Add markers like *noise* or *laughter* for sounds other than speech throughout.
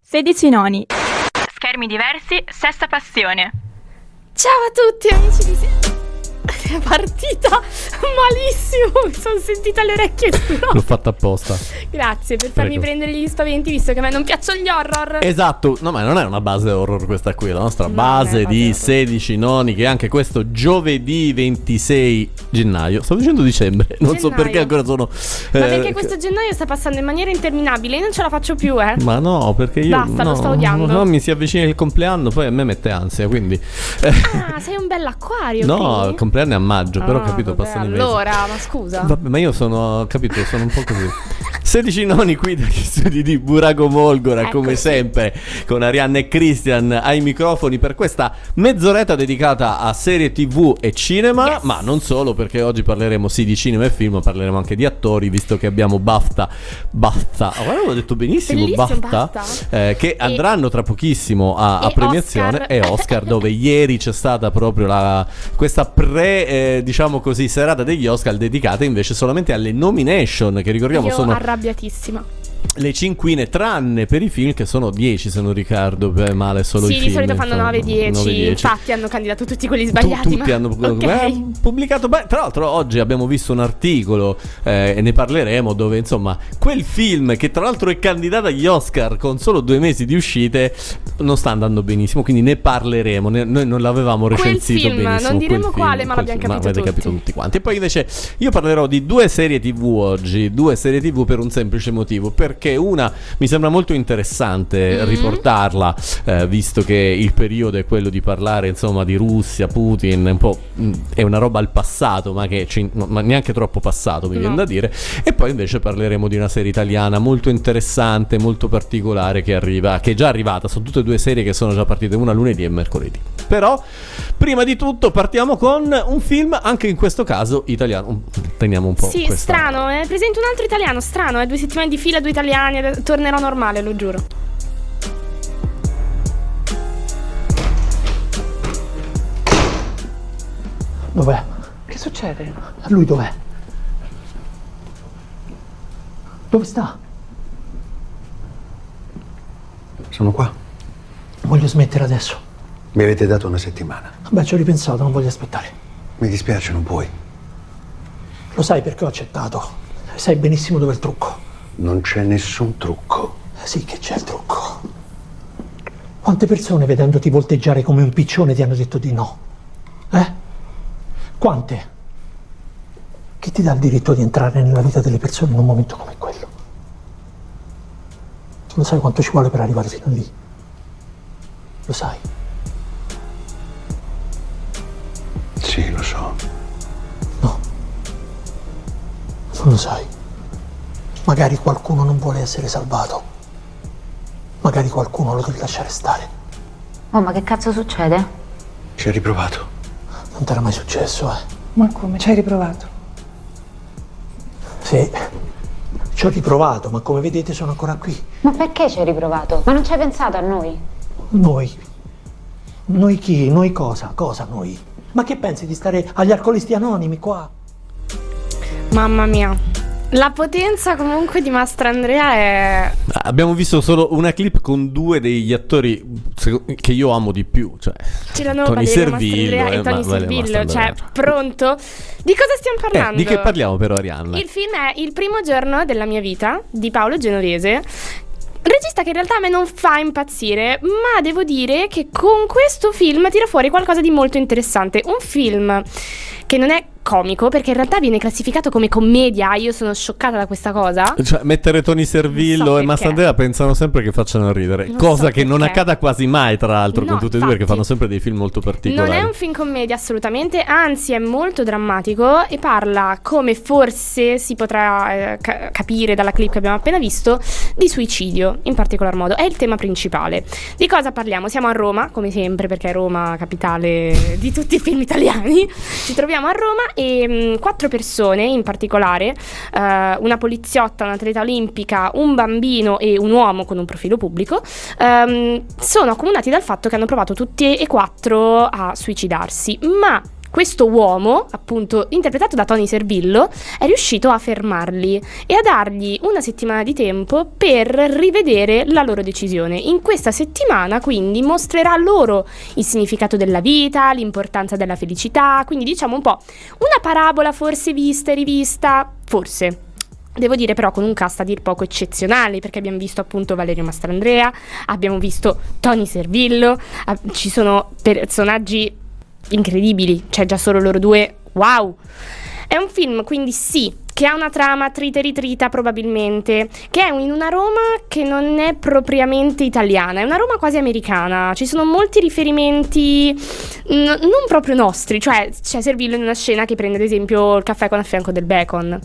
16 noni. Schermi diversi, stessa passione. Ciao a tutti amici di... È partita *laughs* malissimo, mi sono sentita le orecchie *laughs* L'ho fatta apposta. Grazie per farmi Prego. prendere gli spaventi, visto che a me non piacciono gli horror. Esatto, no ma non è una base horror questa qui, la nostra No, base di base 16 noni che anche questo giovedì 26 gennaio, stavo dicendo dicembre, non so Gennaio. perché ancora sono... Ma eh, perché questo gennaio sta passando in maniera interminabile, io non ce la faccio più, eh. Ma no, perché io... Basta, lo no, sto odiando. No, mi si avvicina il compleanno, poi a me mette ansia, quindi... eh, Ah, sei un bell'acquario. no, quindi? il compleanno è a maggio, però ho Ah, capito, vabbè, passano i mesi. Allora, ma scusa. Vabbè, ma io sono, capito, sono un po' così. 16 noni qui dagli *laughs* studi di Burago Molgora, come Eccoci. sempre, con Arianna e Christian ai microfoni per questa mezz'oretta dedicata a serie TV e cinema, Yes. ma non solo, perché oggi parleremo sì di cinema e film, parleremo anche di attori, visto che abbiamo BAFTA, BAFTA, oh, guarda, l'ho detto benissimo, Bellissimo, BAFTA, BAFTA. eh, che andranno tra pochissimo a, a e premiazione Oscar. e Oscar, dove ieri c'è stata proprio la, questa pre, eh, diciamo così, serata degli Oscar dedicata invece solamente alle nomination, che ricordiamo Io sono arrabbiatissima. Le cinquine, tranne per i film che sono 10 se non ricordo beh, male solo sì, i film. di solito fanno insomma, 9-10. 9-10. Infatti hanno candidato tutti quelli Tu- sbagliati. tutti ma... hanno *laughs* Ok. beh, pubblicato. Beh, tra l'altro, oggi abbiamo visto un articolo eh, e ne parleremo. Dove insomma, quel film che tra l'altro è candidato agli Oscar con solo due mesi di uscite non sta andando benissimo. Quindi ne parleremo. Ne- noi non l'avevamo Quel recensito film, non benissimo. diremo quel quale, film, ma quel l'abbiamo film, capito avete tutti. capito tutti quanti. E poi invece io parlerò di due serie TV oggi. Due serie TV per un semplice motivo. Perché una mi sembra molto interessante Mhm. riportarla, eh, visto che il periodo è quello di parlare insomma di Russia, Putin, un po' mh, è una roba al passato, ma che ci- no, ma neanche troppo passato mi No. viene da dire. E poi invece parleremo di una serie italiana molto interessante, molto particolare che arriva, che è già arrivata. Sono tutte e due serie che sono già partite, una lunedì e mercoledì. Però, prima di tutto, partiamo con un film, anche in questo caso italiano. Teniamo un po'. Sì, questa- strano, è presente un altro italiano, strano, è due settimane di fila, due italiani, ed- tornerà normale, lo giuro. Dov'è? Che succede? Lui dov'è? Dove sta? Sono qua. Voglio smettere adesso. Mi avete dato una settimana. Beh, ci ho ripensato, non voglio aspettare. Mi dispiace, non puoi. Lo sai perché ho accettato. Sai benissimo dove è il trucco. Non c'è nessun trucco. Sì che c'è il trucco. Quante persone vedendoti volteggiare come un piccione ti hanno detto di no? Eh? Quante? Chi ti dà il diritto di entrare nella vita delle persone in un momento come quello? Tu lo sai quanto ci vuole per arrivare fino a lì? Lo sai? Sì, lo so. Non lo sai. Magari qualcuno non vuole essere salvato. Magari qualcuno lo devi lasciare stare. Oh, ma che cazzo succede? Ci hai riprovato. Non t'era mai successo, eh? Ma come? Ci hai riprovato? Sì. Ci ho riprovato, ma come vedete sono ancora qui. Ma perché ci hai riprovato? Ma non ci hai pensato a noi? Noi. Noi chi? Noi cosa? Cosa noi? Ma che pensi di stare agli alcolisti anonimi qua? Mamma mia. La potenza comunque di Mastro Andrea è... Abbiamo visto solo una clip con due degli attori che io amo di più, cioè Ce la nuova Tony Servillo e e Tony Servillo, cioè pronto? Di cosa stiamo Eh, parlando? di che parliamo però Arianna? Il film è Il primo giorno della mia vita di Paolo Genovese. Regista che in realtà a me non fa impazzire, ma devo dire che con questo film tira fuori qualcosa di molto interessante. Un film che non è comico, perché in realtà viene classificato come commedia. Io sono scioccata da questa cosa. Cioè, mettere Tony Servillo Non so e. Mastandrea pensano sempre che facciano ridere. Non cosa so che non perché. accada quasi mai, tra l'altro, No, con tutti e due, perché fanno sempre dei film molto particolari. Non è un film commedia assolutamente, anzi è molto drammatico e parla, come forse si potrà eh, ca- capire dalla clip che abbiamo appena visto, di suicidio in particolar modo. È il tema principale. Di cosa parliamo? Siamo a Roma, come sempre, perché è Roma capitale di tutti i film italiani. Ci troviamo a Roma e mh, quattro persone in particolare, eh, una poliziotta, un'atleta olimpica, un bambino e un uomo con un profilo pubblico, ehm, sono accomunati dal fatto che hanno provato tutti e quattro a suicidarsi, ma questo uomo, appunto interpretato da Tony Servillo, è riuscito a fermarli e a dargli una settimana di tempo per rivedere la loro decisione. In questa settimana quindi mostrerà loro il significato della vita, l'importanza della felicità, quindi diciamo un po' una parabola forse vista e rivista, forse. Devo dire però con un cast a dir poco eccezionale perché abbiamo visto appunto Valerio Mastrandrea, abbiamo visto Tony Servillo, ci sono personaggi incredibili, cioè già solo loro due, wow! È un film quindi sì, che ha una trama trita e ritrita probabilmente, che è in una Roma che non è propriamente italiana, è una Roma quasi americana, ci sono molti riferimenti n- non proprio nostri, cioè c'è Servillo in una scena che prende ad esempio il caffè con a fianco del bacon,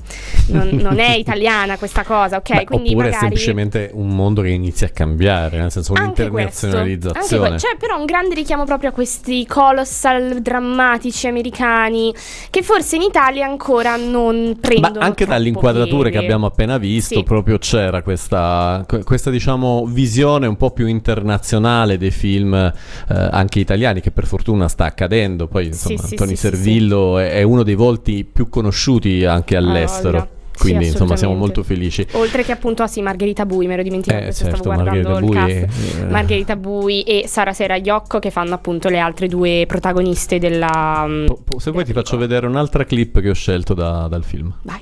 non, non è *laughs* italiana questa cosa, ok? Beh, Quindi oppure magari... è semplicemente un mondo che inizia a cambiare, nel senso un'internazionalizzazione. que- c'è però un grande richiamo proprio a questi colossal drammatici americani che forse in Italia ancora non prendono Ma anche dalle inquadrature che abbiamo appena visto, Sì. proprio c'era questa, que- questa, diciamo, visione un po' più internazionale dei film eh, anche italiani, che per fortuna sta accadendo. Poi, insomma, sì, Tony Servillo È, è uno dei volti più conosciuti anche all'estero. Voglia. Sì, Quindi, insomma, siamo molto felici. Oltre che appunto, ah sì, Margherita Bui, me ero dimenticato, Eh, certo, stavo guardando Margherita Bui, il cast. eh. Margherita Bui e Sara Seraiocco che fanno appunto le altre due protagoniste della... mm, Po- po- Se vuoi ti faccio vedere un'altra clip che ho scelto da- dal film. Vai.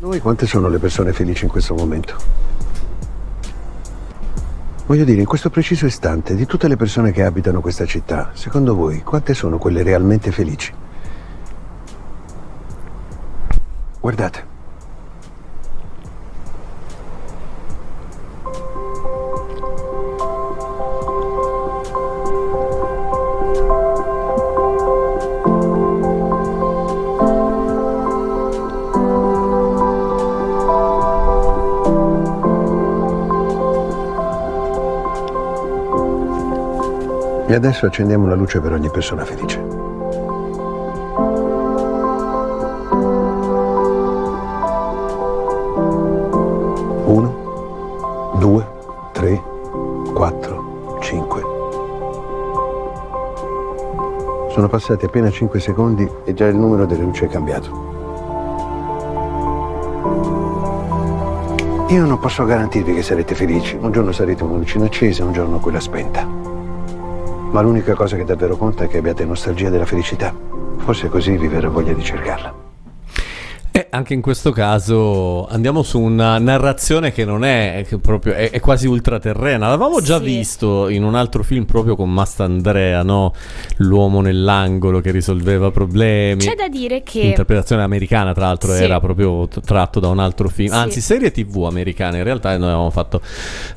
Noi quante sono le persone felici in questo momento? Voglio dire, in questo preciso istante, di tutte le persone che abitano questa città, secondo voi quante sono quelle realmente felici? Guardate. E adesso accendiamo una luce per ogni persona felice. Sono passati appena 5 secondi e già il numero delle luci è cambiato. Io non posso garantirvi che sarete felici. Un giorno sarete una lucina accesa, un giorno quella spenta. Ma l'unica cosa che davvero conta è che abbiate nostalgia della felicità. Forse così vi verrà voglia di cercarla. Anche in questo caso andiamo su una narrazione che non è, che proprio, è, è quasi ultraterrena. L'avevamo già Sì. visto in un altro film proprio con Mastandrea, no? L'uomo nell'angolo che risolveva problemi. C'è da dire che... L'interpretazione americana, tra l'altro, Sì. era proprio tratto da un altro film, Sì. anzi, serie TV americana. In realtà, noi avevamo fatto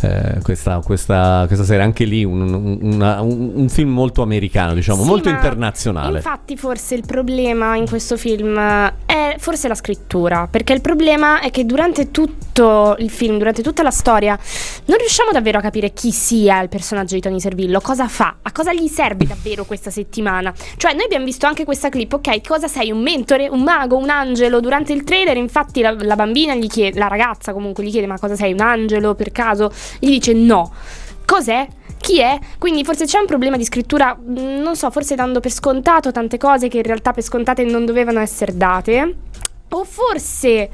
eh, questa, questa, questa serie, anche lì un, un- una- un- un film molto americano, diciamo, molto internazionale. Infatti, forse il problema in questo film è forse la scrittura. Perché il problema è che durante tutto il film, durante tutta la storia, non riusciamo davvero a capire chi sia il personaggio di Tony Servillo, cosa fa, a cosa gli serve davvero questa settimana. Cioè, noi abbiamo visto anche questa clip, ok, cosa sei? Un mentore, un mago, un angelo? Durante il trailer, infatti, la, la bambina gli chiede, la ragazza comunque gli chiede: Ma cosa sei? Un angelo per caso? Gli dice no. Cos'è? Chi è? Quindi forse c'è un problema di scrittura, mh, non so, forse dando per scontato tante cose che in realtà per scontate non dovevano essere date. O forse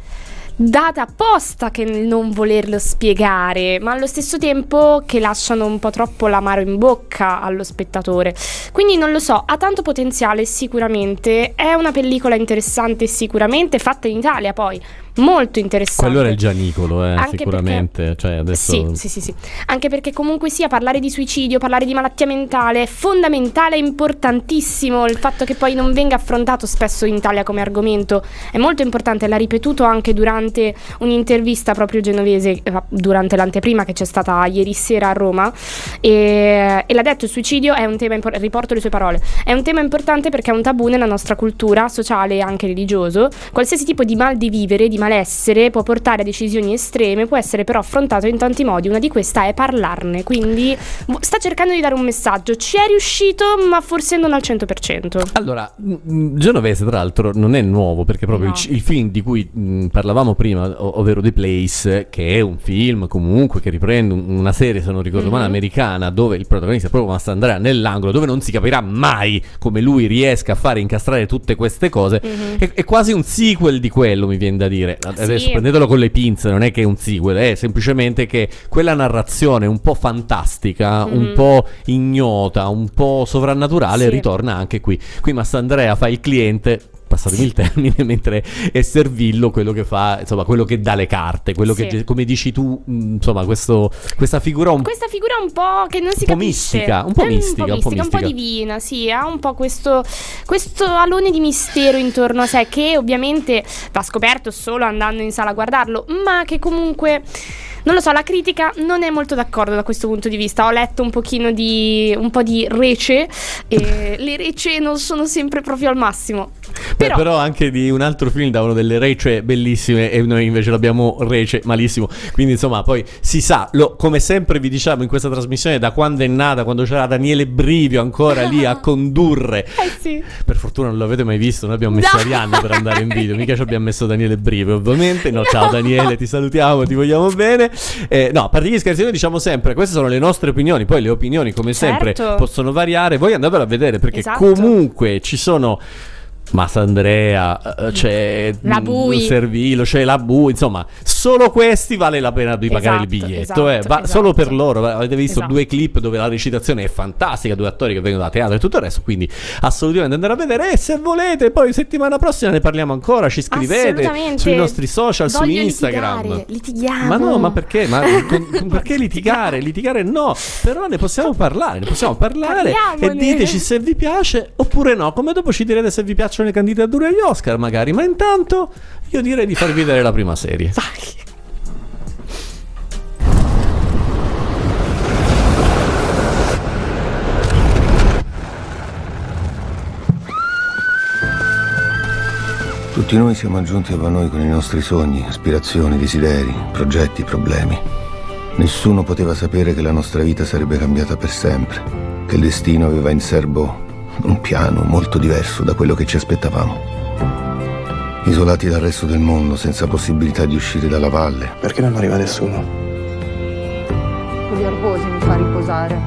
data apposta che nel non volerlo spiegare, ma allo stesso tempo che lasciano un po' troppo l'amaro in bocca allo spettatore. Quindi non lo so, ha tanto potenziale sicuramente, è una pellicola interessante sicuramente, fatta in Italia poi, molto interessante. Quello era il Gianicolo, eh, Anche sicuramente. Cioè, adesso... Sì, sì, sì, sì. Anche perché comunque sia parlare di suicidio, parlare di malattia mentale è fondamentale e importantissimo. Il fatto che poi non venga affrontato spesso in Italia come argomento è molto importante. L'ha ripetuto anche durante un'intervista proprio genovese, eh, durante l'anteprima che c'è stata ieri sera a Roma. E, e l'ha detto: il suicidio è un tema importante. Riporto le sue parole. È un tema importante perché è un tabù nella nostra cultura sociale e anche religioso. Qualsiasi tipo di mal di vivere, di mal malessere può portare a decisioni estreme, può essere però affrontato in tanti modi. Una di queste è parlarne. Quindi sta cercando di dare un messaggio. Ci è riuscito, ma forse non al 100%. Allora, mh, Genovese tra l'altro non è nuovo perché proprio No. il, il film di cui mh, parlavamo prima, ovvero The Place, che è un film comunque che riprende un- una serie, se non ricordo male, Mhm. americana, dove il protagonista è proprio Mastandrea nell'angolo, dove non si capirà mai come lui riesca a fare incastrare tutte queste cose. Mhm. È, è quasi un sequel di quello, mi viene da dire. Adesso Sì. prendetelo con le pinze, non è che è un sequel, è semplicemente che quella narrazione un po' fantastica, un Mhm. po' ignota, un po' sovrannaturale Sì. ritorna anche qui. Qui Massandrea fa il cliente. Passatemi il termine, *laughs* mentre è Servillo quello che fa, insomma, quello che dà le carte, quello Sì. che, come dici tu, mh, insomma, questo, questa figura un Questa figura un po' che non si Un po' capisce. mistica, un po' mistica, un po' un po' mistica. divina, sì, ha un po' questo, questo alone di mistero intorno a sé che ovviamente va scoperto solo andando in sala a guardarlo, ma che comunque non lo so, la critica non è molto d'accordo da questo punto di vista. Ho letto un pochino di un po' di rece e *laughs* le rece non sono sempre proprio al massimo. Beh, Però, però anche di un altro film davano delle rece bellissime e noi invece l'abbiamo rece malissimo. Quindi insomma poi si sa, lo- come sempre vi diciamo in questa trasmissione da quando è nata, quando c'era Daniele Brivio ancora lì a *laughs* condurre. eh sì. Per fortuna non l'avete mai visto, noi abbiamo messo No. Arianna per andare in video, mica ci abbiamo messo Daniele Brivio ovviamente. No, ciao Daniele, ti salutiamo, ti vogliamo bene. Eh, no, a parte gli scherzi, noi diciamo sempre, queste sono le nostre opinioni, poi le opinioni come sempre Certo. possono variare, voi andatevelo a vedere perché Esatto. comunque ci sono... Massandrea, eh, c'è La mm, Bui. Servilo, c'è la Bu, insomma, solo questi vale la pena di pagare il Esatto, biglietto. eh. esatto, Va- Solo esatto. per loro, avete visto Esatto. due clip dove la recitazione è fantastica, due attori che vengono da teatro e tutto il resto, quindi assolutamente andare a vedere e se volete poi settimana prossima ne parliamo ancora, ci scrivete sui nostri social, su Voglio Instagram. litigare, litighiamo. Ma no, ma perché? Ma *laughs* con- perché litigare? Litigare no, però ne possiamo parlare, ne possiamo parlare e Parliamone. diteci se vi piace oppure no, come dopo ci direte se vi piacciono le candidature agli Oscar magari, ma intanto io direi di farvi vedere la prima serie. Vai. Tutti noi siamo giunti a Vanoi con i nostri sogni, aspirazioni, desideri, progetti, problemi. Nessuno poteva sapere che la nostra vita sarebbe cambiata per sempre, che il destino aveva in serbo un piano molto diverso da quello che ci aspettavamo. Isolati dal resto del mondo, senza possibilità di uscire dalla valle, Perché non arriva nessuno? Gli orbosi mi fa riposare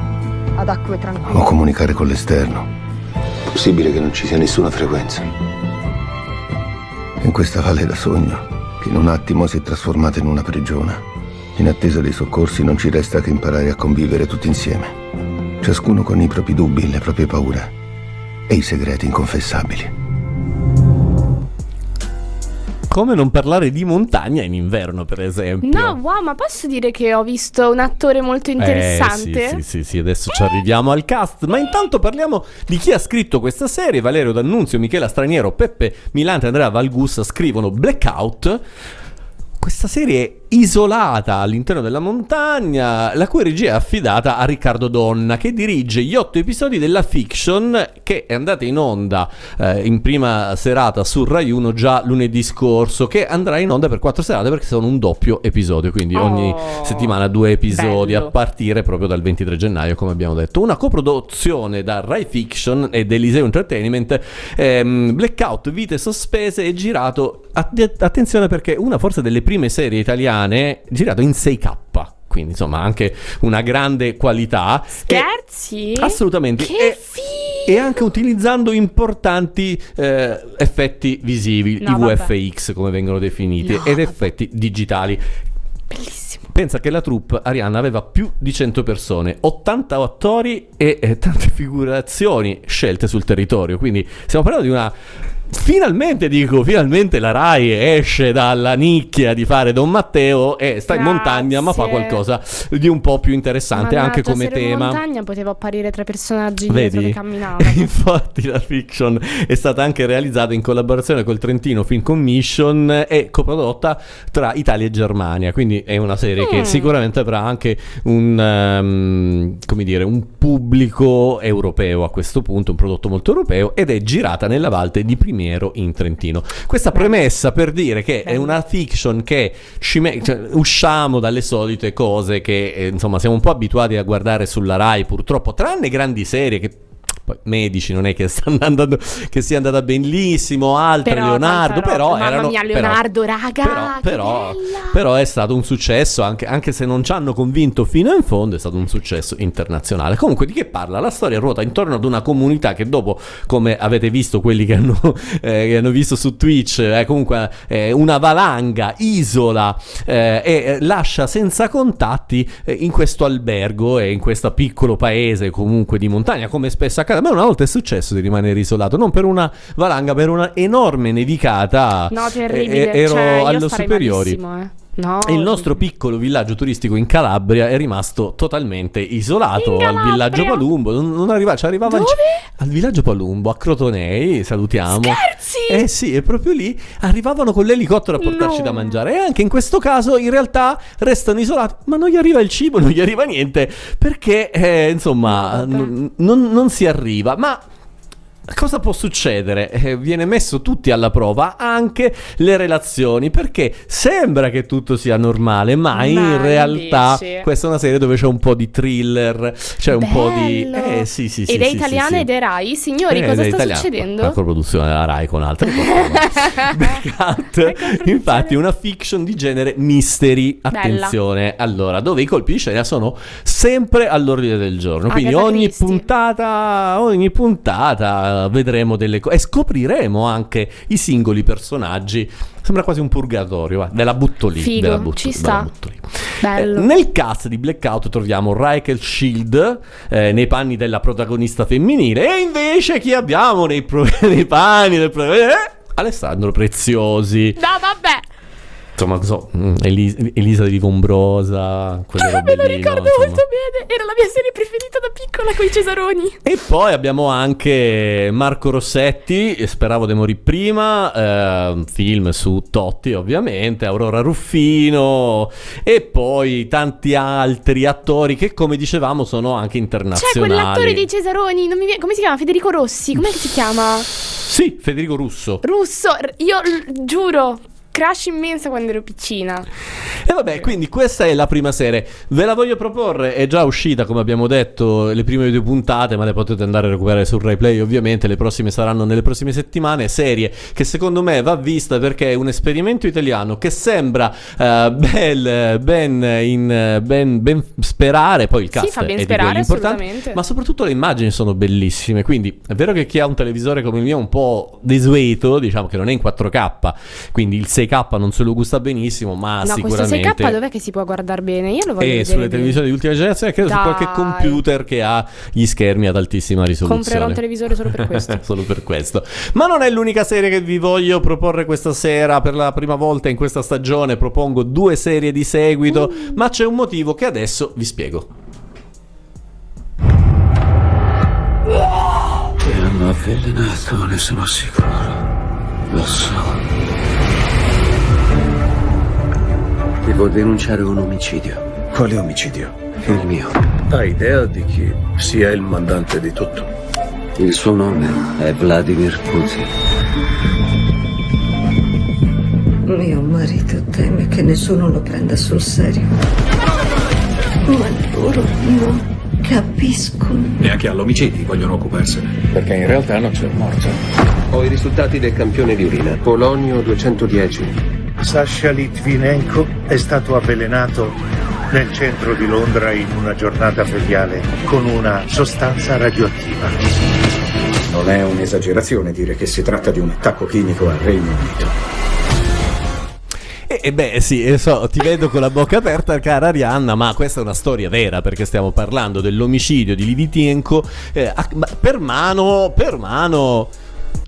ad acque o tranquille. comunicare con l'esterno. Possibile che non ci sia nessuna frequenza. In questa valle da sogno, che in un attimo si è trasformata in una prigione. In attesa dei soccorsi non ci resta che imparare a convivere tutti insieme. Ciascuno con i propri dubbi, le proprie paure e i segreti inconfessabili. Come non parlare di montagna in inverno, per esempio. No, wow, ma posso dire che ho visto un attore molto interessante? Eh, sì, sì, sì, sì, adesso ci arriviamo al cast, ma intanto parliamo di chi ha scritto questa serie. Valerio D'Annunzio, Michela Straniero, Peppe Milante Andrea Valgussa scrivono Blackout. Questa serie isolata all'interno della montagna, la cui regia è affidata a Riccardo Donna, che dirige gli otto episodi della fiction che è andata in onda eh, in prima serata su Rai 1 già lunedì scorso, che andrà in onda per quattro serate perché sono un doppio episodio, quindi ogni Oh, settimana due episodi bello. a partire proprio dal 23 gennaio, come abbiamo detto. Una coproduzione da Rai Fiction e dell'Eliseo Entertainment, ehm, Blackout, Vite Sospese, è girato, att- attenzione perché una forse delle prime serie italiane, girato in 6K. Quindi insomma anche una grande qualità. Scherzi? E- assolutamente. Che E- e anche utilizzando importanti eh, effetti visivi, No, i vabbè. VFX come vengono definiti, No, ed vabbè. effetti digitali. Bellissimo. Pensa che la troupe Arianna aveva più di 100 persone, 80 attori e eh, tante figurazioni scelte sul territorio. Quindi stiamo parlando di una. Finalmente dico, finalmente la Rai esce dalla nicchia di fare Don Matteo e sta in Grazie. montagna, ma fa qualcosa di un po' più interessante anche Mannaggia, come se ero in tema. montagna potevo apparire tra personaggi Vedi? che camminavano. *laughs* Infatti la fiction è stata anche realizzata in collaborazione col Trentino Film Commission e coprodotta tra Italia e Germania, quindi è una serie che Mm. sicuramente avrà anche un, ehm, come dire, un pubblico europeo a questo punto, un prodotto molto europeo ed è girata nella Valte di Primiero Almiero in Trentino. Questa premessa per dire che è una fiction che me- cioè, usciamo dalle solite cose che eh, insomma siamo un po' abituati a guardare sulla Rai purtroppo, tranne grandi serie che poi medici non è che, *laughs* andando, che sia andata benissimo, altre Però, Leonardo, però. Mamma erano mia, però- Leonardo, raga, però, che però- però è stato un successo, anche, anche se non ci hanno convinto fino in fondo, è stato un successo internazionale. Comunque, di che parla? La storia ruota intorno ad una comunità che dopo, come avete visto quelli che hanno, *laughs* eh, che hanno visto su Twitch, è comunque eh, una valanga, isola eh, e eh, lascia senza contatti eh, in questo albergo e in questo piccolo paese comunque di montagna, come spesso accade. A me una volta è successo di rimanere isolato, non per una valanga, per una enorme nevicata. No, terribile. ero cioè, io allo superiori. eh. No, E il nostro piccolo villaggio turistico in Calabria è rimasto totalmente isolato al villaggio Palumbo. Non, non arriva, ci arrivava Dove? al villaggio Palumbo a Crotonei. Salutiamo. Scherzi? Eh sì, e proprio lì arrivavano con l'elicottero a portarci No. da mangiare. E anche in questo caso, in realtà, restano isolati, ma non gli arriva il cibo, non gli arriva niente perché, eh, insomma, n- non, non si arriva. Ma. Cosa può succedere? Eh, viene messo tutti alla prova, anche le relazioni, perché sembra che tutto sia normale, ma, Ma in realtà invece- questa è una serie dove c'è un po' di thriller, c'è un po' di... Bello. Eh sì sì sì. Ed è sì, italiana sì, sì. ed è Rai. Signori, Eh, cosa sta italiana. succedendo? La coproduzione della Rai con altre cose. *laughs* Infatti, una fiction di genere mystery. Attenzione. Allora, dove i colpi di scena sono sempre all'ordine del giorno. Quindi Agatha ogni Christie. puntata, ogni puntata vedremo delle cose e scopriremo anche i singoli personaggi. Sembra quasi un purgatorio. va. Ve la butto lì. Figo, la butto, ci sta. Eh, nel cast di Blackout troviamo Rachel Shield eh, nei panni della protagonista femminile e invece chi abbiamo nei, pro- *laughs* nei panni del pro- eh, Alessandro Preziosi. No, vabbè. Insomma, so, mm, Elis- Elisa di Vombrosa, quelle *laughs* robe Me lo lì, no? ricordo Insomma. molto bene. Era la mia serie preferita da piccola con i Cesaroni. E poi abbiamo anche Marco Rossetti, Speravo di morire prima, eh, film su Totti ovviamente, Aurora Ruffino e poi tanti altri attori che come dicevamo sono anche C'è internazionali. quell'attore dei Cesaroni, viene- come si chiama? Federico Rossi, come si chiama? Sì, Federico Russo. Russo, io l- giuro, crash immensa quando ero piccina. E vabbè, quindi questa è la prima serie. Ve la voglio proporre, è già uscita, come abbiamo detto, le prime due puntate, ma le potete andare a recuperare sul replay, ovviamente. Le prossime saranno nelle prossime settimane. Serie che secondo me va vista perché è un esperimento italiano che sembra eh, bel, ben, in, ben, ben sperare. Poi il Sì, cast fa ben è sperare, assolutamente. ma soprattutto le immagini sono bellissime. Quindi è vero che chi ha un televisore come il mio è un po' desueto, diciamo che non è in 4K, quindi il 6K non se lo gusta benissimo, ma no, questo sicuramente 6K dov'è che si può guardare bene? Io lo voglio e vedere sulle bene. televisioni di ultima generazione credo su Dai. qualche computer che ha gli schermi ad altissima risoluzione Comprerò un televisore solo per questo. *laughs* Solo per questo. Ma non è l'unica serie che vi voglio proporre questa sera. Per la prima volta in questa stagione propongo due serie di seguito, Mm. ma c'è un motivo che adesso vi spiego. Ti hanno avvelenato, ne sono sicuro. Lo so. Devo denunciare un omicidio. Quale omicidio? Il mio. Hai idea di chi sia il mandante di tutto? Il suo nome è Vladimir Putin. Mio marito teme che nessuno lo prenda sul serio. Ma loro non capiscono. Neanche all'omicidi vogliono occuparsene. Perché in realtà non c'è un morto. Ho i risultati del campione di urina. Polonio 210. Sasha Litvinenko è stato avvelenato nel centro di Londra in una giornata feriale con una sostanza radioattiva. Non è un'esagerazione dire che si tratta di un attacco chimico al Regno Unito. E, beh, sì, so, ti vedo con la bocca aperta, cara Arianna, ma questa è una storia vera perché stiamo parlando dell'omicidio di Livitienko eh, per mano, per mano.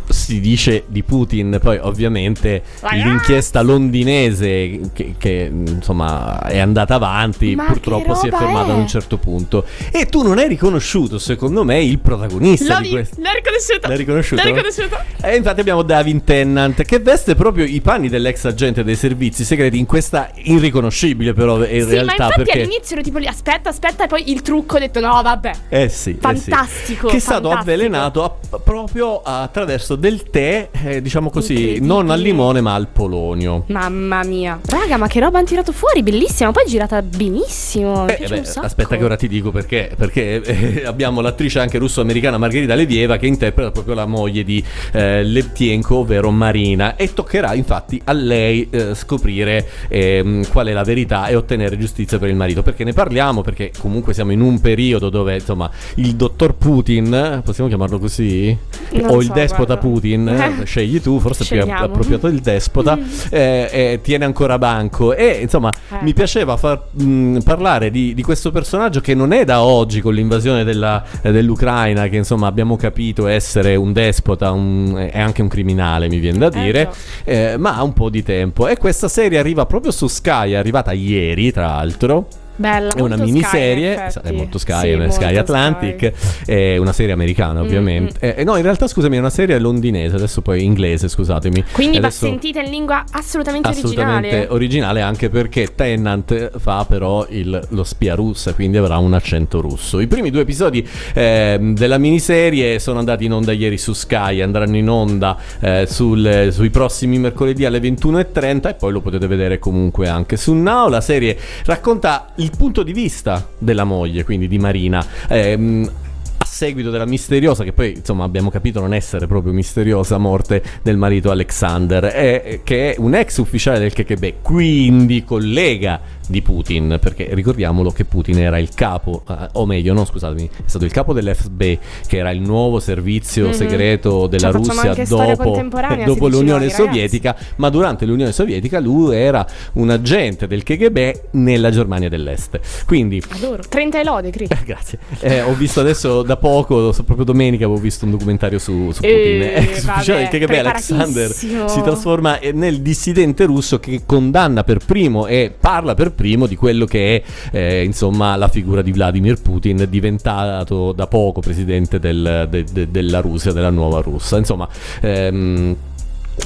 Si dice di Putin, poi ovviamente l'inchiesta londinese che, che, insomma è andata avanti, Ma purtroppo si è fermata ad è? un certo punto. E tu non hai riconosciuto, secondo me, il protagonista L'ho di questo. l'ho riconosciuto. L'hai riconosciuto? L'ho riconosciuto. E infatti abbiamo Davin Tennant che veste proprio i panni dell'ex agente dei servizi segreti in questa irriconoscibile però in Sì, ma realtà infatti perché all'inizio ero tipo lì, aspetta, aspetta, e poi il trucco ho detto no, vabbè. eh sì, eh sì. Fantastico, che è stato fantastico. avvelenato a- proprio attraverso messo del tè, eh, diciamo così, non al limone ma al polonio. Mamma mia. Raga, ma che roba hanno tirato fuori, bellissima. Poi è girata benissimo. Mi Eh, piace beh, un sacco. aspetta che ora ti dico perché, perché eh, abbiamo l'attrice anche russo-americana Margherita Levieva che interpreta proprio la moglie di eh, Levtienko, ovvero Marina, e toccherà infatti a lei eh, scoprire ehm, qual è la verità e ottenere giustizia per il marito. Perché ne parliamo? Perché comunque siamo in un periodo dove insomma il dottor Putin, possiamo chiamarlo così? Non o il so, despota guarda. Putin, Eh. scegli tu, forse è più appropriato il despota, eh, eh, tiene ancora banco. E insomma Eh. mi piaceva far mh, parlare di, di questo personaggio che non è da oggi con l'invasione della- eh, dell'Ucraina che insomma abbiamo capito essere un despota un- e anche un criminale mi viene da dire eh, ma ha un po' di tempo. E questa serie arriva proprio su Sky è arrivata ieri tra l'altro Bella, è una miniserie, Sky, è molto Sky, Sì, è molto Sky Sky. Atlantic, è una serie americana ovviamente. Eh, eh, no, in realtà scusami, è una serie londinese, adesso poi inglese, scusatemi. Quindi va sentita in lingua assolutamente, Assolutamente originale. originale anche perché Tennant fa però il- lo spia russa, quindi avrà un accento russo. I primi due episodi ehm, della miniserie sono andati in onda ieri su Sky, andranno in onda eh, sul- sui prossimi mercoledì alle 21.30 e poi lo potete vedere comunque anche su Now. La serie racconta il punto di vista della moglie, quindi di Marina. ehm, a seguito della misteriosa, che poi insomma abbiamo capito non essere proprio misteriosa, morte del marito Alexander, e- che è un ex ufficiale del KGB, quindi collega di Putin, perché ricordiamolo che Putin era il capo, eh, o meglio, no scusatemi, è stato il capo dell'FSB, che era il nuovo servizio Mhm. segreto della Cioè, Russia dopo, dopo l'Unione noi. Sovietica, ma durante l'Unione Sovietica lui era un agente del KGB nella Germania dell'Est. Quindi Adoro. 30 e lode, Cri. *laughs* Grazie. Eh, ho visto adesso da poco, proprio domenica, avevo visto un documentario su, su Putin. Eh, *laughs* Ex ufficiale del KGB Alexander si trasforma eh, nel dissidente russo che condanna per primo e parla per primo di quello che è eh, insomma la figura di Vladimir Putin, diventato da poco presidente del- de- de- della Russia, della nuova Russia. Insomma. ehm,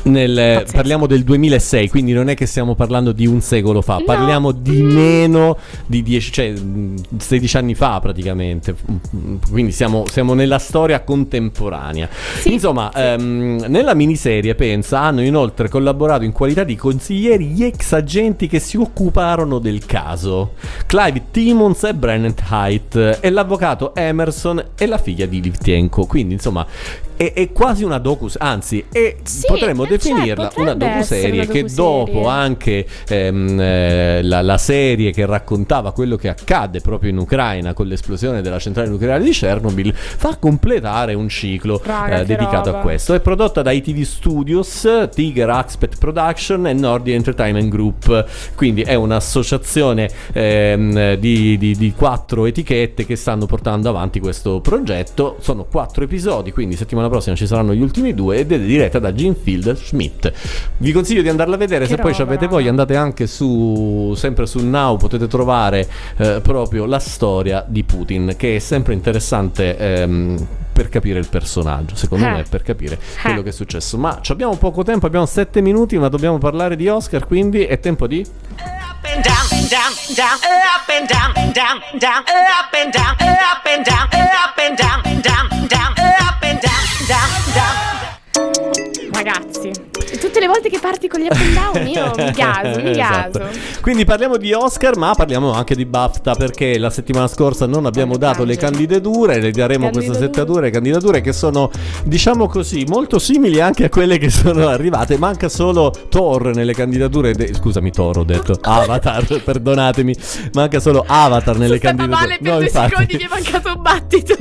nel- parliamo del 2006, quindi non è che stiamo parlando di un secolo fa, parliamo di meno di 10, cioè mh, 16 anni fa praticamente. Quindi siamo, siamo nella storia contemporanea. Insomma, ehm, nella miniserie, pensa, hanno inoltre collaborato in qualità di consiglieri gli ex agenti che si occuparono del caso: Clive Timmons e Brennan Haidt, e l'avvocato Emerson e la figlia di Livtienko. Quindi, insomma. È, è quasi una docu, anzi, è- potremmo eh, cioè, definirla una potrebbe docuserie essere che una dopo docuserie. anche ehm, eh, la, la serie che raccontava quello che accadde proprio in Ucraina con l'esplosione della centrale nucleare di Chernobyl fa completare un ciclo Raga, eh, che dedicato roba. a questo. È prodotta da ITV Studios, Tiger Aspect Production e Nordi Entertainment Group. Quindi è un'associazione ehm, di, di- di quattro etichette che stanno portando avanti questo progetto. Sono quattro episodi, quindi settimana prossima ci saranno gli ultimi due ed è diretta da Ginfield Schmidt. Vi consiglio di andarla a vedere, Che se poi ci roba, avete voglia andate anche su, sempre su Now, potete trovare eh, proprio la storia di Putin, che è sempre interessante ehm, per capire il personaggio, secondo Eh. me, per capire quello che è successo. Ma ci abbiamo poco tempo, abbiamo sette minuti, ma dobbiamo parlare di Oscar, quindi è tempo di... Ragazzi, tutte le volte che parti con gli up and down io mi *laughs* gaso, mi Esatto. gaso. Quindi parliamo di Oscar, ma parliamo anche di BAFTA perché la settimana scorsa non abbiamo dato le candidature, le daremo questa settimana, candidature che sono, diciamo così, molto simili anche a quelle che sono arrivate. Manca solo Thor nelle candidature, de- scusami Thor ho detto, Avatar, *laughs* perdonatemi, manca solo Avatar nelle candidature. Male per No, due infatti. secondi mi è mancato un battito.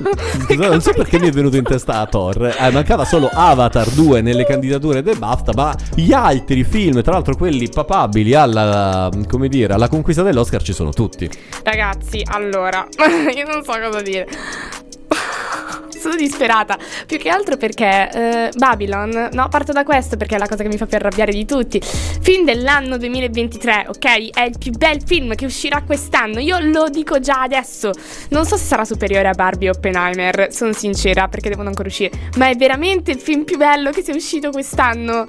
No, *laughs* non so perché mi è venuto in testa a Thor. Eh, mancava solo Avatar 2 nelle candidature del BAFTA, ma gli altri film, tra l'altro quelli papabili alla, come dire, alla conquista dell'Oscar ci sono tutti. Ragazzi, allora, *laughs* io non so cosa dire. Sono disperata, più che altro perché eh, Babylon, no, parto da questo perché è la cosa che mi fa più arrabbiare di tutti. Film dell'anno 2023, ok? È il più bel film che uscirà quest'anno. Io lo dico già adesso. Non so se sarà superiore a Barbie o Oppenheimer, sono sincera perché devono ancora uscire, ma è veramente il film più bello che sia uscito quest'anno.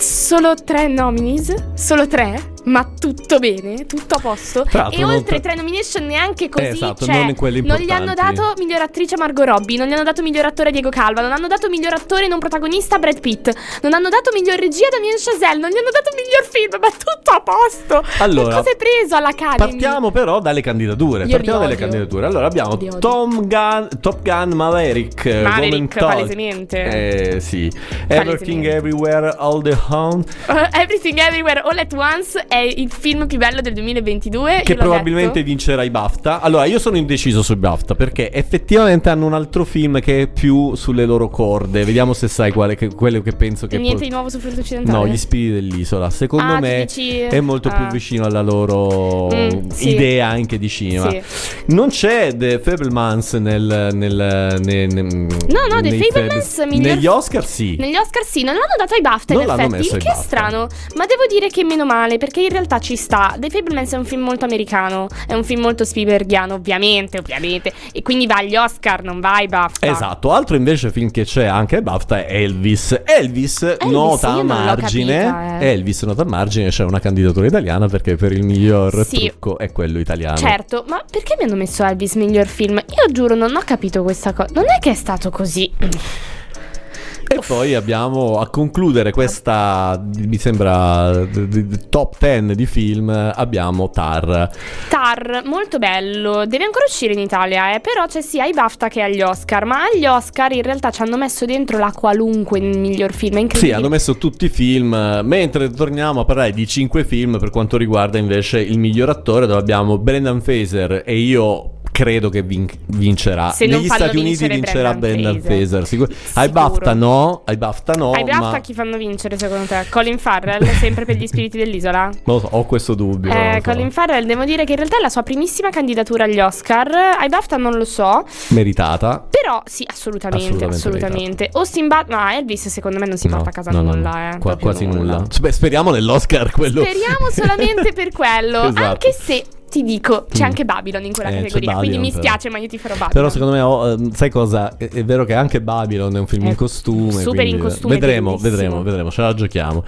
Solo tre nominees? Solo tre? ma tutto bene, tutto a posto. E oltre tra- tre nomination neanche così, Esatto, cioè, non non gli hanno dato miglior attrice Margot Robbie, non gli hanno dato miglior attore Diego Calva, non hanno dato miglior attore non protagonista Brad Pitt, non hanno dato miglior regia Damien Chazelle, non gli hanno dato miglior film, ma tutto a posto. Allora, che cosa hai preso alla Academy? Partiamo però dalle candidature. Io Partiamo dalle candidature. Allora abbiamo. Tom Gun, Top Gun Maverick. eh, Maverick, palesemente. Eh sì. Everything Everywhere All the Uh, *laughs* Everything Everywhere All at Once è il film più bello del 2022. Che probabilmente detto. vincerà i BAFTA. Allora, io sono indeciso sui BAFTA perché effettivamente hanno un altro film che è più sulle loro corde. Vediamo se sai quale, che, quello che penso che Niente po- di nuovo sul fronte occidentale. No, gli spiriti dell'isola. Secondo Ah, me dici- è molto più ah. vicino alla loro Mm, sì. idea anche di cinema. Sì. Non c'è The Fablemans nel, nel, ne- ne- No, no, The Fablemans Fab- miglior- Negli Oscar sì. Negli Oscar sì, non l'hanno dato ai BAFTA Non l'hanno effetti, il che è strano, ma devo dire che meno male, perché in realtà ci sta. The Fablemans è un film molto americano, è un film molto Spielbergiano, ovviamente, ovviamente, e quindi va agli Oscar, non va ai BAFTA. Esatto, altro invece film che c'è anche ai BAFTA è Elvis. Elvis, nota io a margine. capita, eh. Elvis nota a margine c'è una candidatura italiana perché per il miglior Sì. trucco è quello italiano. Certo, ma perché mi hanno messo Elvis miglior film? Io giuro, non ho capito questa cosa. Non è che è stato così. E poi abbiamo a concludere questa, mi sembra, top 10 di film, abbiamo Tar. Tar, molto bello. Deve ancora uscire in Italia, eh, però c'è sia ai BAFTA che agli Oscar. Ma agli Oscar in realtà ci hanno messo dentro la qualunque miglior film. È Sì, incredibile. hanno messo tutti i film, mentre torniamo a parlare di 5 film per quanto riguarda invece il miglior attore, dove abbiamo Brendan Fraser e io credo che vin- vincerà. Se Negli Stati Uniti vincerà Brendan Fraser. Sicur- ai BAFTA no, ai BAFTA no, Ai BAFTA ma chi fanno vincere secondo te? Colin Farrell, sempre per gli spiriti dell'isola? *laughs* non lo so, ho questo dubbio. Eh, so. Colin Farrell, devo dire che in realtà è la sua primissima candidatura agli Oscar. Ai BAFTA non lo so. Meritata. Però sì, assolutamente, Assolutamente assolutamente. Austin Butler, no, Elvis secondo me non si No, porta a casa no, nulla, no. eh. Qua- quasi nulla. Beh, speriamo nell'Oscar quello. Speriamo solamente per quello. *laughs* Esatto. Anche se ti dico, c'è Mm. anche Babylon in quella Eh, categoria. Quindi Babylon, mi però. spiace, ma io ti farò Babylon. Però secondo me, oh, ehm, sai cosa? È, è vero che anche Babylon è un film È in costume. super quindi in costume, Vedremo, bellissimo. vedremo, vedremo, ce la giochiamo.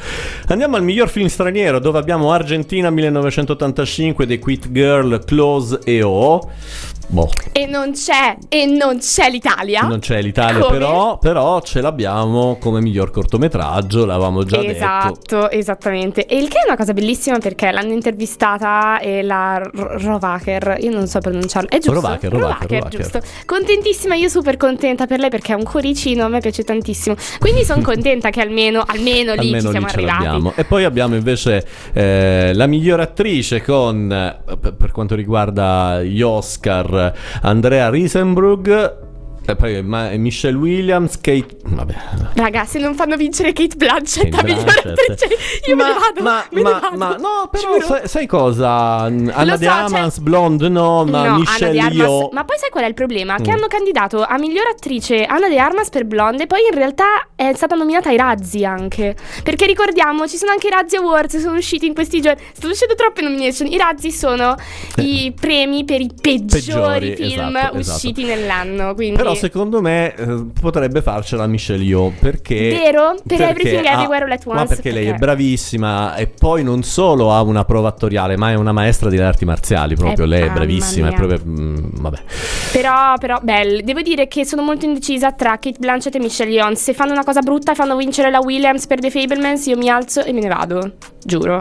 Andiamo al miglior film straniero dove abbiamo Argentina 1985, The Quit Girl, Close e O. Boh, E non c'è, e non c'è l'Italia. non c'è l'Italia però, però ce l'abbiamo come miglior cortometraggio, l'avevamo già detto. Esatto, esattamente. E il che è una cosa bellissima perché l'hanno intervistata e la Rovacher, io non so pronunciarlo, è giusto? Rovacher, Rovacher, giusto. Contentissima, io super contenta per lei perché è un cuoricino, a me piace tantissimo. Quindi sono *laughs* contenta che almeno, almeno lì Almeno ci siamo lì arrivati. E poi abbiamo invece eh, la migliore attrice con, eh, per quanto riguarda gli Oscar, Andrea Risenbrug. E poi ma- Michelle Williams, Kate. Vabbè. Raga, se non fanno vincere Kate Blanchett Kate a migliore Blanchett. attrice, io me ne vado. Ma, me ne ma- vado. ma no, però sai, sai cosa? Anna Lo De so, Armas, cioè- Blonde no, ma No, Michelle Anna de io. Ma poi sai qual è il problema? Che Mm. hanno candidato a miglior attrice Anna De Armas per Blonde, e poi in realtà è stata nominata ai Razzi anche. Perché ricordiamo, ci sono anche i Razzi Awards, sono usciti in questi giorni. Stanno uscendo troppe nomination. I Razzi sono i premi per i peggiori, Peggiori, film esatto, esatto. usciti nell'anno. Quindi... Però secondo me eh, potrebbe farcela Michelle Yeoh perché Vero? Per perché Everything ha- Everywhere All at Ma Once, perché lei è perché- bravissima e poi non solo ha una prova attoriale, ma è una maestra di arti marziali, proprio Eh, lei è bravissima, è proprio mm, vabbè. Però, però, belle. Devo dire che sono molto indecisa tra Kate Blanchett e Michelle Yeoh. Se fanno una cosa brutta e fanno vincere la Williams per The Fablemans, io mi alzo e me ne vado. Giuro.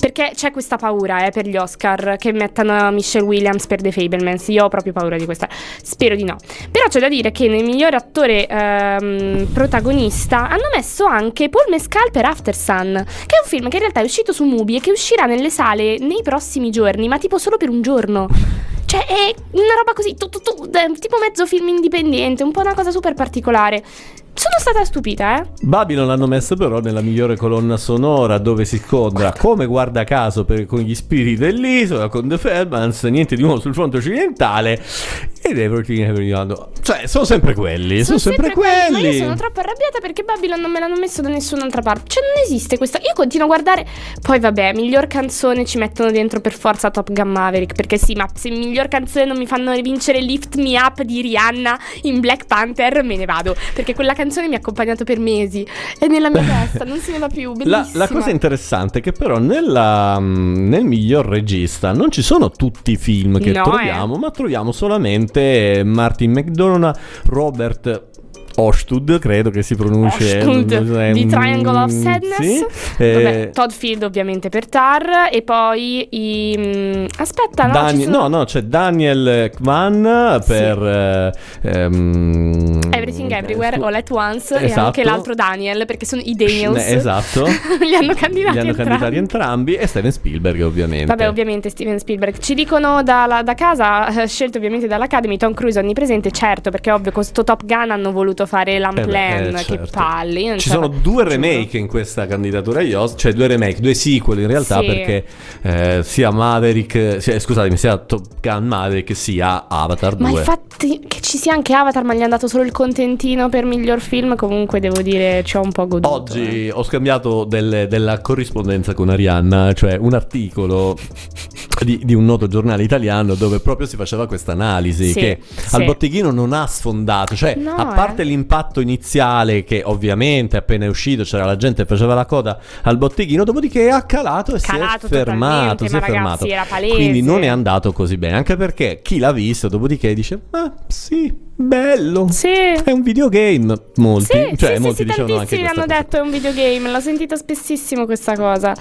Perché c'è questa paura, eh, per gli Oscar che mettano Michelle Williams per The Fablemans. Io ho proprio paura di questa. Spero di no. Però c'è da dire che nel miglior attore ehm, protagonista hanno messo anche Paul Mescal per After Sun, che è un film che in realtà è uscito su Mubi e che uscirà nelle sale nei prossimi giorni, ma tipo solo per un giorno. Cioè, è una roba così, tu, tu, tu, eh, tipo mezzo film indipendente, un po' una cosa super particolare. Sono stata stupita, eh. Babylon l'hanno messa però nella migliore colonna sonora dove si scontra come guarda caso per- con gli spiriti dell'isola, con The Fairbanks, niente di nuovo sul fronte occidentale ed Everything Everyone. Cioè, sono sempre quelli. Sono, sempre, quelli, quelli. Ma io sono troppo arrabbiata perché Babylon non me l'hanno messo da nessun'altra parte. Cioè, non esiste questa. Io continuo a guardare. Poi, vabbè, miglior canzone ci mettono dentro per forza Top Gun Maverick. Perché sì, ma se miglior canzone non mi fanno vincere Lift Me Up di Rihanna in Black Panther, me ne vado. Perché quella canzone mi ha accompagnato per mesi. È nella mia *laughs* testa, non se ne va più. La, la cosa interessante è che però nella, mm, nel miglior regista non ci sono tutti i film che No, troviamo, ma troviamo solamente Martin McDonough, Robert Ostud, credo che si pronunci Ostud, eh, di mm, Triangle of Sadness. sì, Vabbè, eh, Todd Field ovviamente per Tar. E poi i. mm, aspetta, no, ci sono- no, no, c'è Daniel Kwan per eh, ehm, Everything Everywhere scu- All at Once e Esatto. anche l'altro Daniel perché sono i Daniels. Eh, esatto. *laughs* Li hanno candidati Li hanno entrambi. candidati entrambi e Steven Spielberg ovviamente. Vabbè, ovviamente Steven Spielberg. Ci dicono dalla- da casa, eh, scelto ovviamente dall'Academy, Tom Cruise onnipresente, certo, perché ovvio con sto Top Gun hanno voluto fare l'Unplan, Eh beh, eh, che certo. palle. io non Ci sono la- due remake in questa candidatura Oscar, cioè due remake, due sequel in realtà Sì. perché eh, sia Maverick, sia, scusatemi, sia Top Gun Maverick sia Avatar 2. Ma infatti che ci sia anche Avatar, ma gli hanno dato solo il contentino per miglior film, comunque devo dire ci ho un po' goduto. Oggi eh. ho scambiato delle- della corrispondenza con Arianna, cioè un articolo di, di un noto giornale italiano dove proprio si faceva questa analisi Sì, che sì. al botteghino non ha sfondato, cioè No, a parte l'impatto iniziale che ovviamente appena è uscito c'era la gente che faceva la coda al botteghino, dopodiché ha calato e Calato si è fermato, si è ma ragazzi, fermato. Quindi non è andato così bene, anche perché chi l'ha visto dopodiché dice "Ah, sì, bello. Sì. È un videogame". Molti, Sì, cioè sì, molti sì, dicevano anche questa hanno detto è un videogame, l'ho sentita spessissimo questa cosa.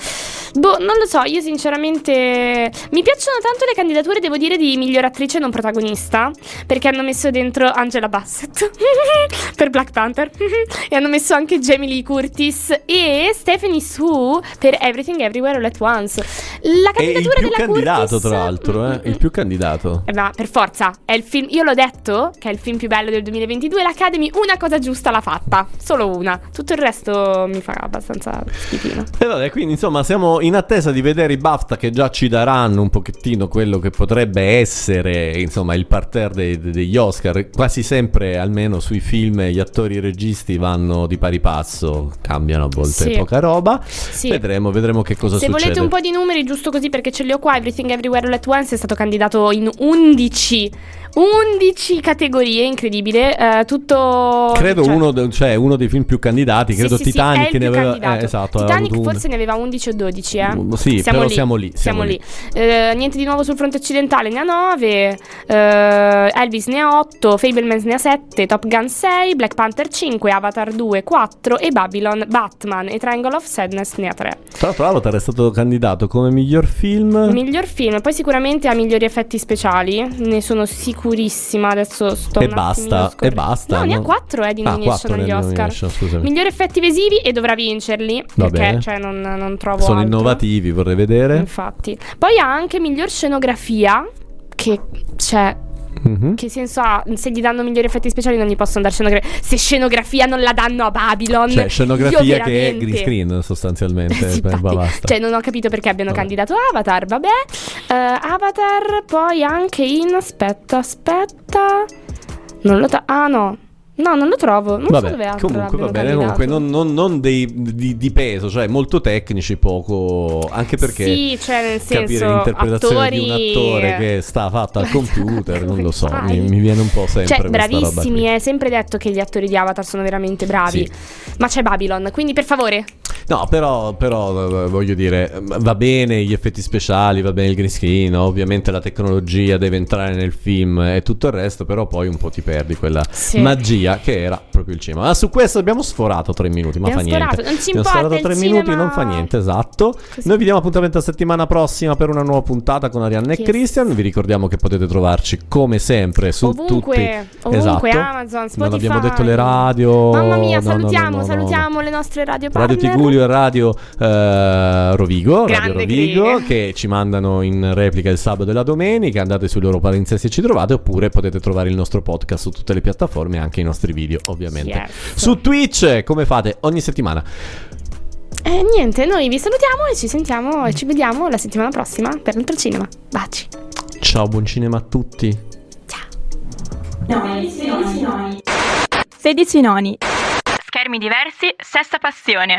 Boh, non lo so, io sinceramente mi piacciono tanto le candidature, devo dire, di miglior attrice non protagonista, perché hanno messo dentro Angela Bassett *laughs* per Black Panther *laughs* e hanno messo anche Jamie Lee Curtis e Stephanie Su per Everything Everywhere All at Once. La E il candidatura più della candidato, Curtis tra l'altro, eh? il più candidato. eh, ma per forza, è il film. Io l'ho detto che è il film più bello del 2022. L'Academy una cosa giusta l'ha fatta. Solo una. Tutto il resto mi fa abbastanza schifino. E vabbè, quindi insomma siamo in attesa di vedere i BAFTA che già ci daranno un pochettino quello che potrebbe essere insomma il parterre dei- degli Oscar. Quasi sempre, almeno sui film, gli attori e i registi vanno di pari passo, cambiano a volte Sì. poca roba. Sì. Vedremo, vedremo che cosa Se succede. volete un po' di numeri, giusto così perché ce li ho qua, Everything Everywhere All at Once è stato candidato in 11. 11 categorie, incredibile. Eh, tutto. Credo cioè- uno, de- cioè, uno dei film più candidati, credo sì, sì, Titanic è ne aveva eh, esatto, Titanic uno. forse ne aveva 11 o 12, eh? Mm, sì, però siamo lì, siamo lì. Eh, niente di nuovo sul fronte occidentale, ne ha 9. eh, Elvis ne ha 8. Fablemans ne ha 7. Top Gun 6. Black Panther 5. Avatar 2, 4. E Babylon, Batman e Triangle of Sadness ne ha 3. Tra l'altro Avatar è stato candidato come miglior film. Miglior film, poi sicuramente ha migliori effetti speciali. Ne sono sicurissima. Adesso sto. E basta, e basta, No, ne ha no? 4 eh, di Ah, nomination agli Oscar. scusami. Migliori effetti visivi e dovrà vincerli. Va perché bene. cioè, non, non trovo. Sono altro. innovativi, vorrei vedere. Infatti. Poi ha anche miglior scenografia. Che cioè. Mhm. Che senso ha? Se gli danno migliori effetti speciali non gli possono dare scenografia. Se scenografia non la danno a Babylon. Cioè, io scenografia che è green screen sostanzialmente. Sì, Beh, infatti. basta. Cioè, non ho capito perché abbiano Vabbè. candidato Avatar. Vabbè. Eh, Avatar, poi anche in. Aspetta, aspetta. Non lo. ta- ah, no. No, non lo trovo. Non so Vabbè, dove altro comunque va bene. Comunque, non, non- non dei, di, di peso, cioè molto tecnici, poco. Anche perché Sì, cioè, nel capire senso, l'interpretazione di un attori- attore che sta fatta al *laughs* computer, non lo so. Mi, mi viene un po' sempre Cioè, questa roba. bravissimi, è sempre detto che gli attori di Avatar sono veramente bravi. Sì. Ma c'è Babylon, quindi per favore. No, però, però, eh, voglio dire, eh, va bene gli effetti speciali, va bene il green screen, ovviamente la tecnologia deve entrare nel film e tutto il resto, però poi un po' ti perdi quella Sì. magia che era proprio il cinema. Ah, su questo abbiamo sforato tre minuti, ma Abbiamo fa niente. sforato, non ci abbiamo sforato tre minuti, cinema- non fa niente, esatto. Noi vi diamo appuntamento a settimana prossima per una nuova puntata con Arianna e Yes. Christian. Vi ricordiamo che potete trovarci come sempre su Ovunque, tutti ovunque, esatto. Amazon, Non Spotify. abbiamo detto le radio. Mamma mia, salutiamo, no, no, no. salutiamo le nostre radio Radio partner. Tigulio e Radio eh, Rovigo, Radio Rovigo che ci mandano in replica il sabato e la domenica. Andate sui loro palinsesti e ci trovate, oppure potete trovare il nostro podcast su tutte le piattaforme e anche i nostri video, ovviamente. Yes. Su Twitch, come fate ogni settimana. E niente, noi vi salutiamo e ci sentiamo e ci vediamo la settimana prossima per l'altro cinema. Baci. Ciao, buon cinema a tutti. Ciao. 16 noni. Schermi diversi, sesta passione.